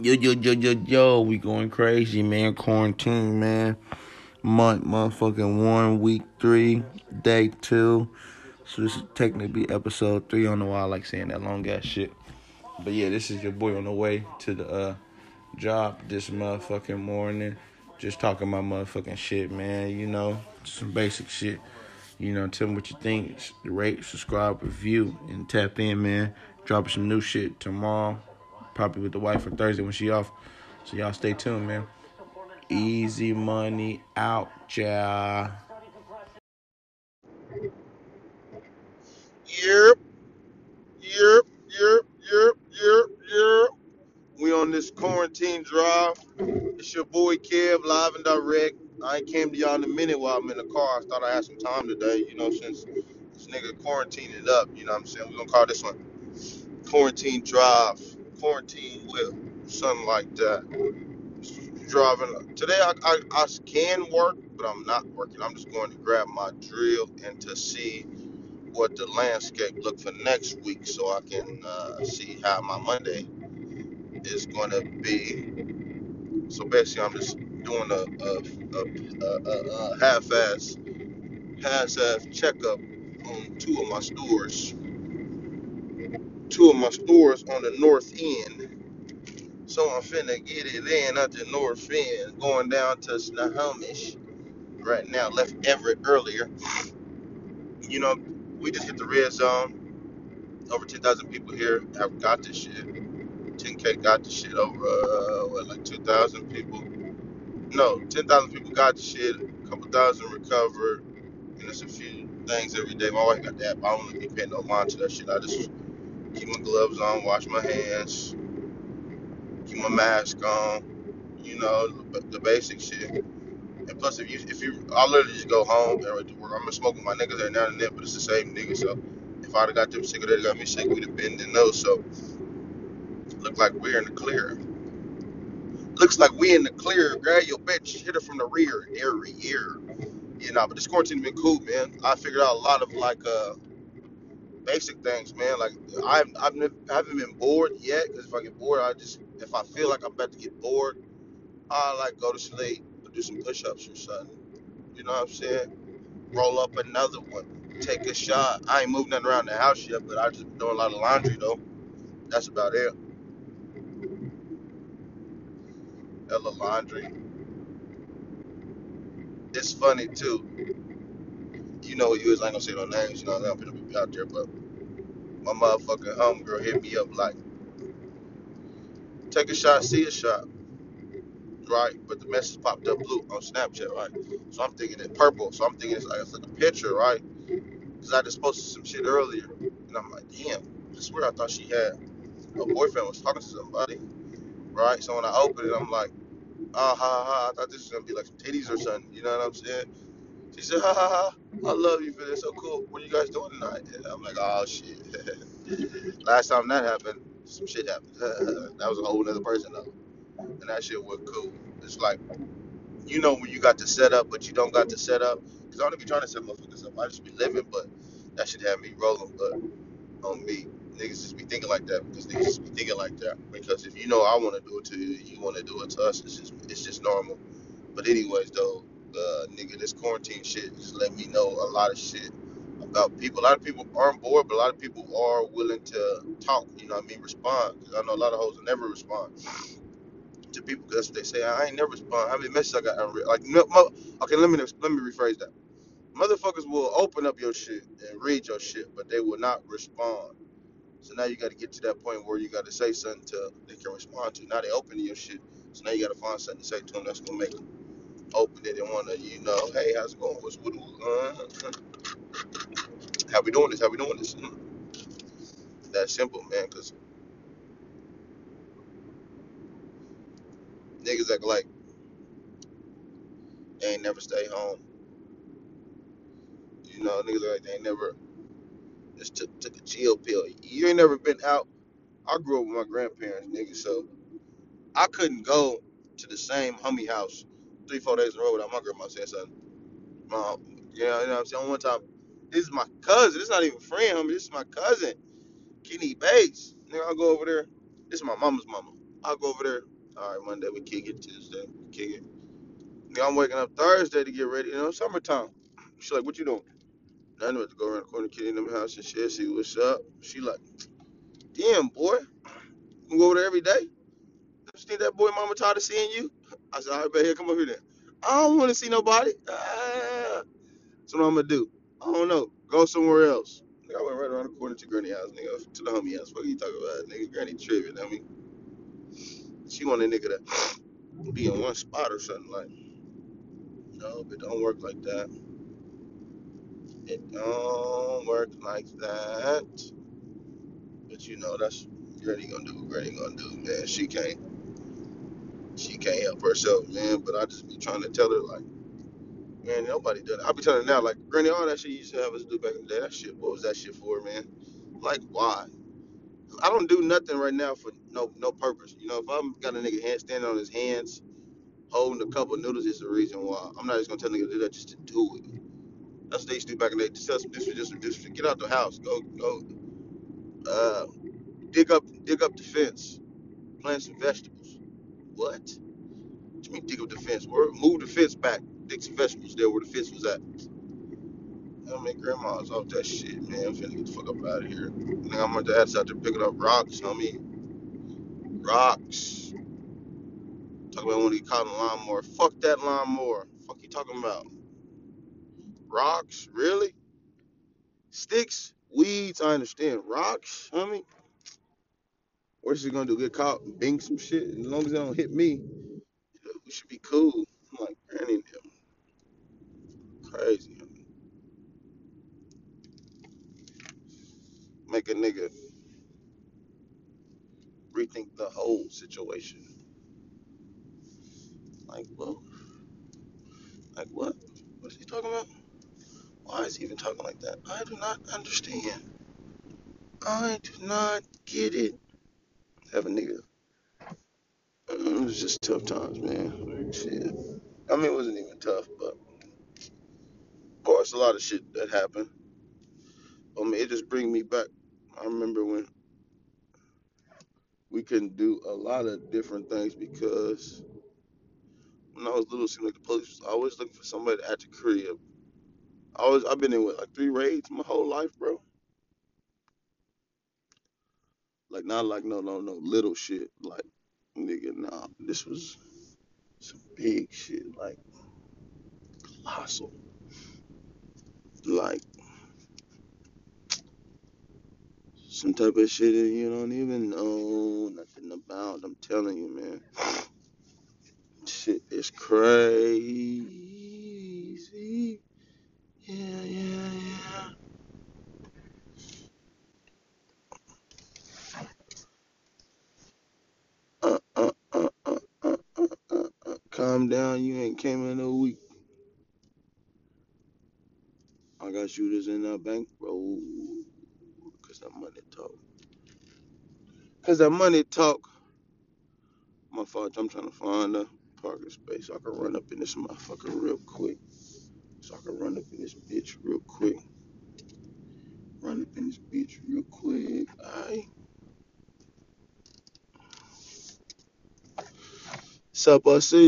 Yo, yo, yo, yo, yo, we going crazy, man. Quarantine, man. Month, motherfucking one, week three, day two. So this is technically episode three. I don't know why I like saying that long ass shit. But yeah, this is your boy on the way to the uh, job this motherfucking morning. Just talking my motherfucking shit, man. You know, some basic shit. You know, tell me what you think. Rate, subscribe, review, and tap in, man. Dropping some new shit tomorrow. Probably with the wife for Thursday when she off. So y'all stay tuned, man. Easy money out, y'all. Yep, yep, yep, yep, yep, yep. We on this quarantine drive. It's your boy Kev, live and direct. I ain't came to y'all in a minute while I'm in the car. I thought I had some time today, you know, since this nigga quarantined it up, you know what I'm saying? We're gonna call this one quarantine drive, quarantine whip, something like that. Driving today, I, I, I can work, but I'm not working. I'm just going to grab my drill and to see what the landscape look for next week, so I can uh, see how my Monday is going to be. So basically, I'm just doing a, a, a, a half-ass, half-ass checkup on two of my stores, two of my stores on the north end. So I'm finna get it in at the north end, going down to Snohomish right now. Left Everett earlier. You know, we just hit the red zone. Over 10,000 people here have got this shit. 10K got the shit over, uh, what, like 2,000 people? No, 10,000 people got the shit. A couple thousand recovered. And there's a few things every day. My wife got that, I don't really be paying no mind to that shit. I just keep my gloves on, wash my hands, keep my mask on, you know, the, basic shit. And plus, if you, if you, I literally just go home and right to work. I'm gonna smoke with my niggas every now and then, but it's the same niggas. So if I'd have got them sick or they got me sick, we'd have been in those. So look like we're in the clear. Looks like we in the clear. Grab your bitch, hit her from the rear, every year. You know, but this quarantine been cool, man. I figured out a lot of like uh basic things, man. Like I've I've never, I haven't been bored yet. Cause if I get bored, I just if I feel like I'm about to get bored, I like go to sleep, or do some push-ups or something. You know what I'm saying? Roll up another one, take a shot. I ain't moved nothing around the house yet, but I just been doing a lot of laundry though. That's about it. Hella laundry. It's funny too. You know who you is. I ain't gonna say no names. You know, what I'm gonna be out there, but my motherfucking homegirl hit me up like, take a shot, see a shot, right? But the message popped up blue on Snapchat, right? So I'm thinking it purple. So I'm thinking it's like it's like a picture, right? Because I just posted some shit earlier, and I'm like, damn. I swear I thought she had her boyfriend was talking to somebody, right? So when I opened it, I'm like, ah ha. ha. I thought this was gonna be like some titties or something. You know what I'm saying? She said, ha ha ha. I love you for this. So cool. What are you guys doing tonight? And I'm like, oh shit. Last time that happened, some shit happened. that was a whole other person though, and that shit was cool. It's like you know when you got to set up, but you don't got to set up. Cause I don't be trying to set motherfuckers up. I just be living, but that should have me rolling. But on me, niggas just be thinking like that because niggas just be thinking like that. Because if you know I want to do it to you, you want to do it to us. It's just it's just normal. But anyways, though, uh, nigga, this quarantine shit just let me know a lot of shit about people. A lot of people aren't bored, but a lot of people are willing to talk. You know what I mean? Respond. 'Cause I know a lot of hoes will never respond to people because they say. I ain't never respond. How many messages I got? unread? Like, no, mo- okay, let me let me rephrase that. Motherfuckers will open up your shit and read your shit, but they will not respond. So now you got to get to that point where you got to say something to they can respond to. Now they open your shit, so now you got to find something to say to them that's gonna make them open it and want to, you know, hey, how's it going? What's what? Uh, how we doing this? How we doing this? Mm. That simple, man. Cause niggas act like they ain't never stay home. You know, niggas like they ain't never just took, took a chill pill. You ain't never been out. I grew up with my grandparents, nigga, so I couldn't go to the same homie house three, four days in a row without my grandma saying something. Mom, you know, you know what I'm saying? One time, this is my cousin. This is not even friend, homie. This is my cousin, Kenny Bates. Nigga, I'll go over there. This is my mama's mama. I'll go over there. All right, Monday we kick it. Tuesday we kick it. Nigga, I'm waking up Thursday to get ready. You know, summertime. She's like, "What you doing?" Nothing but to go around the corner, kid in them house and shit. See what's up. She like, "Damn, boy, you go over there every day." You think that boy mama tired of seeing you? I said, "All right, bet here, come over here then." I don't want to see nobody. Ah, that's what I'm gonna do. I don't know. Go somewhere else. Nigga, I went right around the corner to Granny house, nigga, to the homie house. What are you talking about, nigga? Granny tripping. I mean, she want a nigga to be in one spot or something like. No, it don't work like that. It don't work like that. But you know, that's Granny gonna do what Granny gonna do, man. She can't, she can't help herself, man. But I just be trying to tell her like, man, nobody done. it. I be telling her now, like, Granny, all that shit you used to have us do back in the day. That shit, what was that shit for, man? Like, why? I don't do nothing right now for no no purpose. You know, if I'm got a nigga hand standing on his hands holding a cup of noodles, it's the reason why. I'm not just gonna tell nigga to do that just to do it. That's what they used to do back in the day. Just tell some just some. Get out the house. Go go. Uh, dig up dig up the fence. Plant some vegetables. What? What you mean dig up the fence? Where, move the fence back. Some vegetables there where the fence was at. I mean, grandma's off that shit, man. I'm finna get the fuck up out of here. Nigga, I'm the ass out there picking up rocks, homie. Rocks. Talking about when he caught a lawnmower. Fuck that lawnmower. Fuck you talking about? Rocks? Really? Sticks? Weeds? I understand. Rocks? Homie? What's he gonna do? Get caught and bing some shit? As long as they don't hit me, we should be cool. I'm like, granny, them crazy. Make a nigga rethink the whole situation. Like, well, like what? What is he talking about? Why is he even talking like that? I do not understand. I do not get it. Have a nigga. uh, It was just tough times, man. Shit. I mean, it wasn't even tough, but of course, a lot of shit that happened. I mean, it just bring me back. I remember when we couldn't do a lot of different things because when I was little, it seemed like the police was always looking for somebody at the crib. I was, I've been in with like three raids my whole life, bro. Like not like no, no, no little shit. Like nigga, nah, this was some big shit, like colossal. Like some type of shit that you don't even know nothing about. I'm telling you, man. Shit is crazy. Yeah, yeah, yeah. Uh, uh, uh, uh, uh, uh, uh, Calm down. You ain't came in a week. I got shooters in that bank, bro. Cause that money talk. Cause that money talk. My fault. I'm trying to find a parking space so I can run up in this motherfucker real quick. So I can run up in this bitch real quick. Run up in this bitch real quick. Alright. Sup, I see.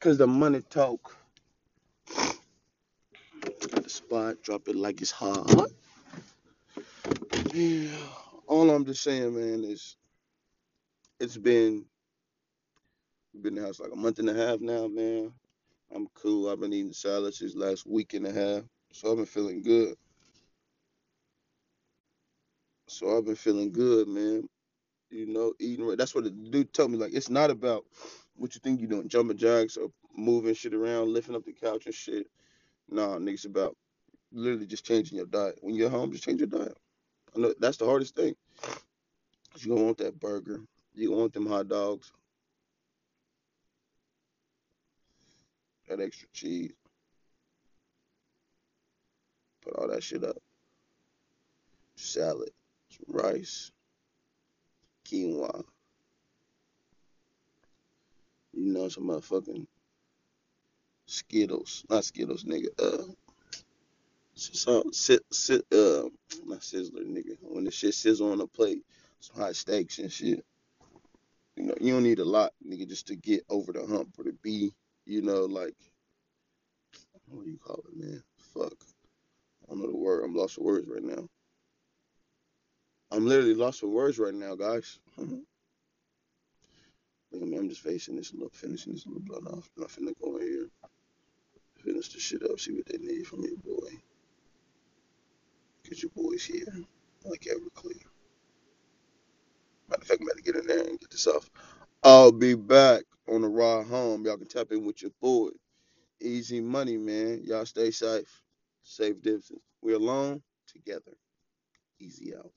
Cause the money talk. The spot. Drop it like it's hot. Yeah. All I'm just saying, man, is it's been been in the house like a month and a half now, man. I'm cool. I've been eating salads this last week and a half. So I've been feeling good. So I've been feeling good, man. You know, eating right. That's what the dude told me. Like, it's not about what you think you're doing, jumping jacks or moving shit around, lifting up the couch and shit. Nah, nigga, it's about literally just changing your diet. When you're home, just change your diet. I know that's the hardest thing. you gonna want that burger. You want them hot dogs, that extra cheese. Put all that shit up. Salad, rice, quinoa. You know, some motherfucking Skittles. Not Skittles, nigga. Uh, So sit sit uh not sizzler nigga. When the shit sizzle on the plate, some hot steaks and shit. You know, you don't need a lot, nigga, just to get over the hump or to be, you know, like what do you call it, man? Fuck. I don't know the word. I'm lost for words right now. I'm literally lost for words right now, guys. Look at me, I'm just facing this little finishing this little blood off. I'm finna go in here, finish the shit up, see what they need from your boy. Get your boys here. Like Everclear. Matter of fact, I'm about to get in there and get this off. I'll be back on the ride home. Y'all can tap in with your boy. Easy money, man. Y'all stay safe. Safe distance. We're alone together. Easy out.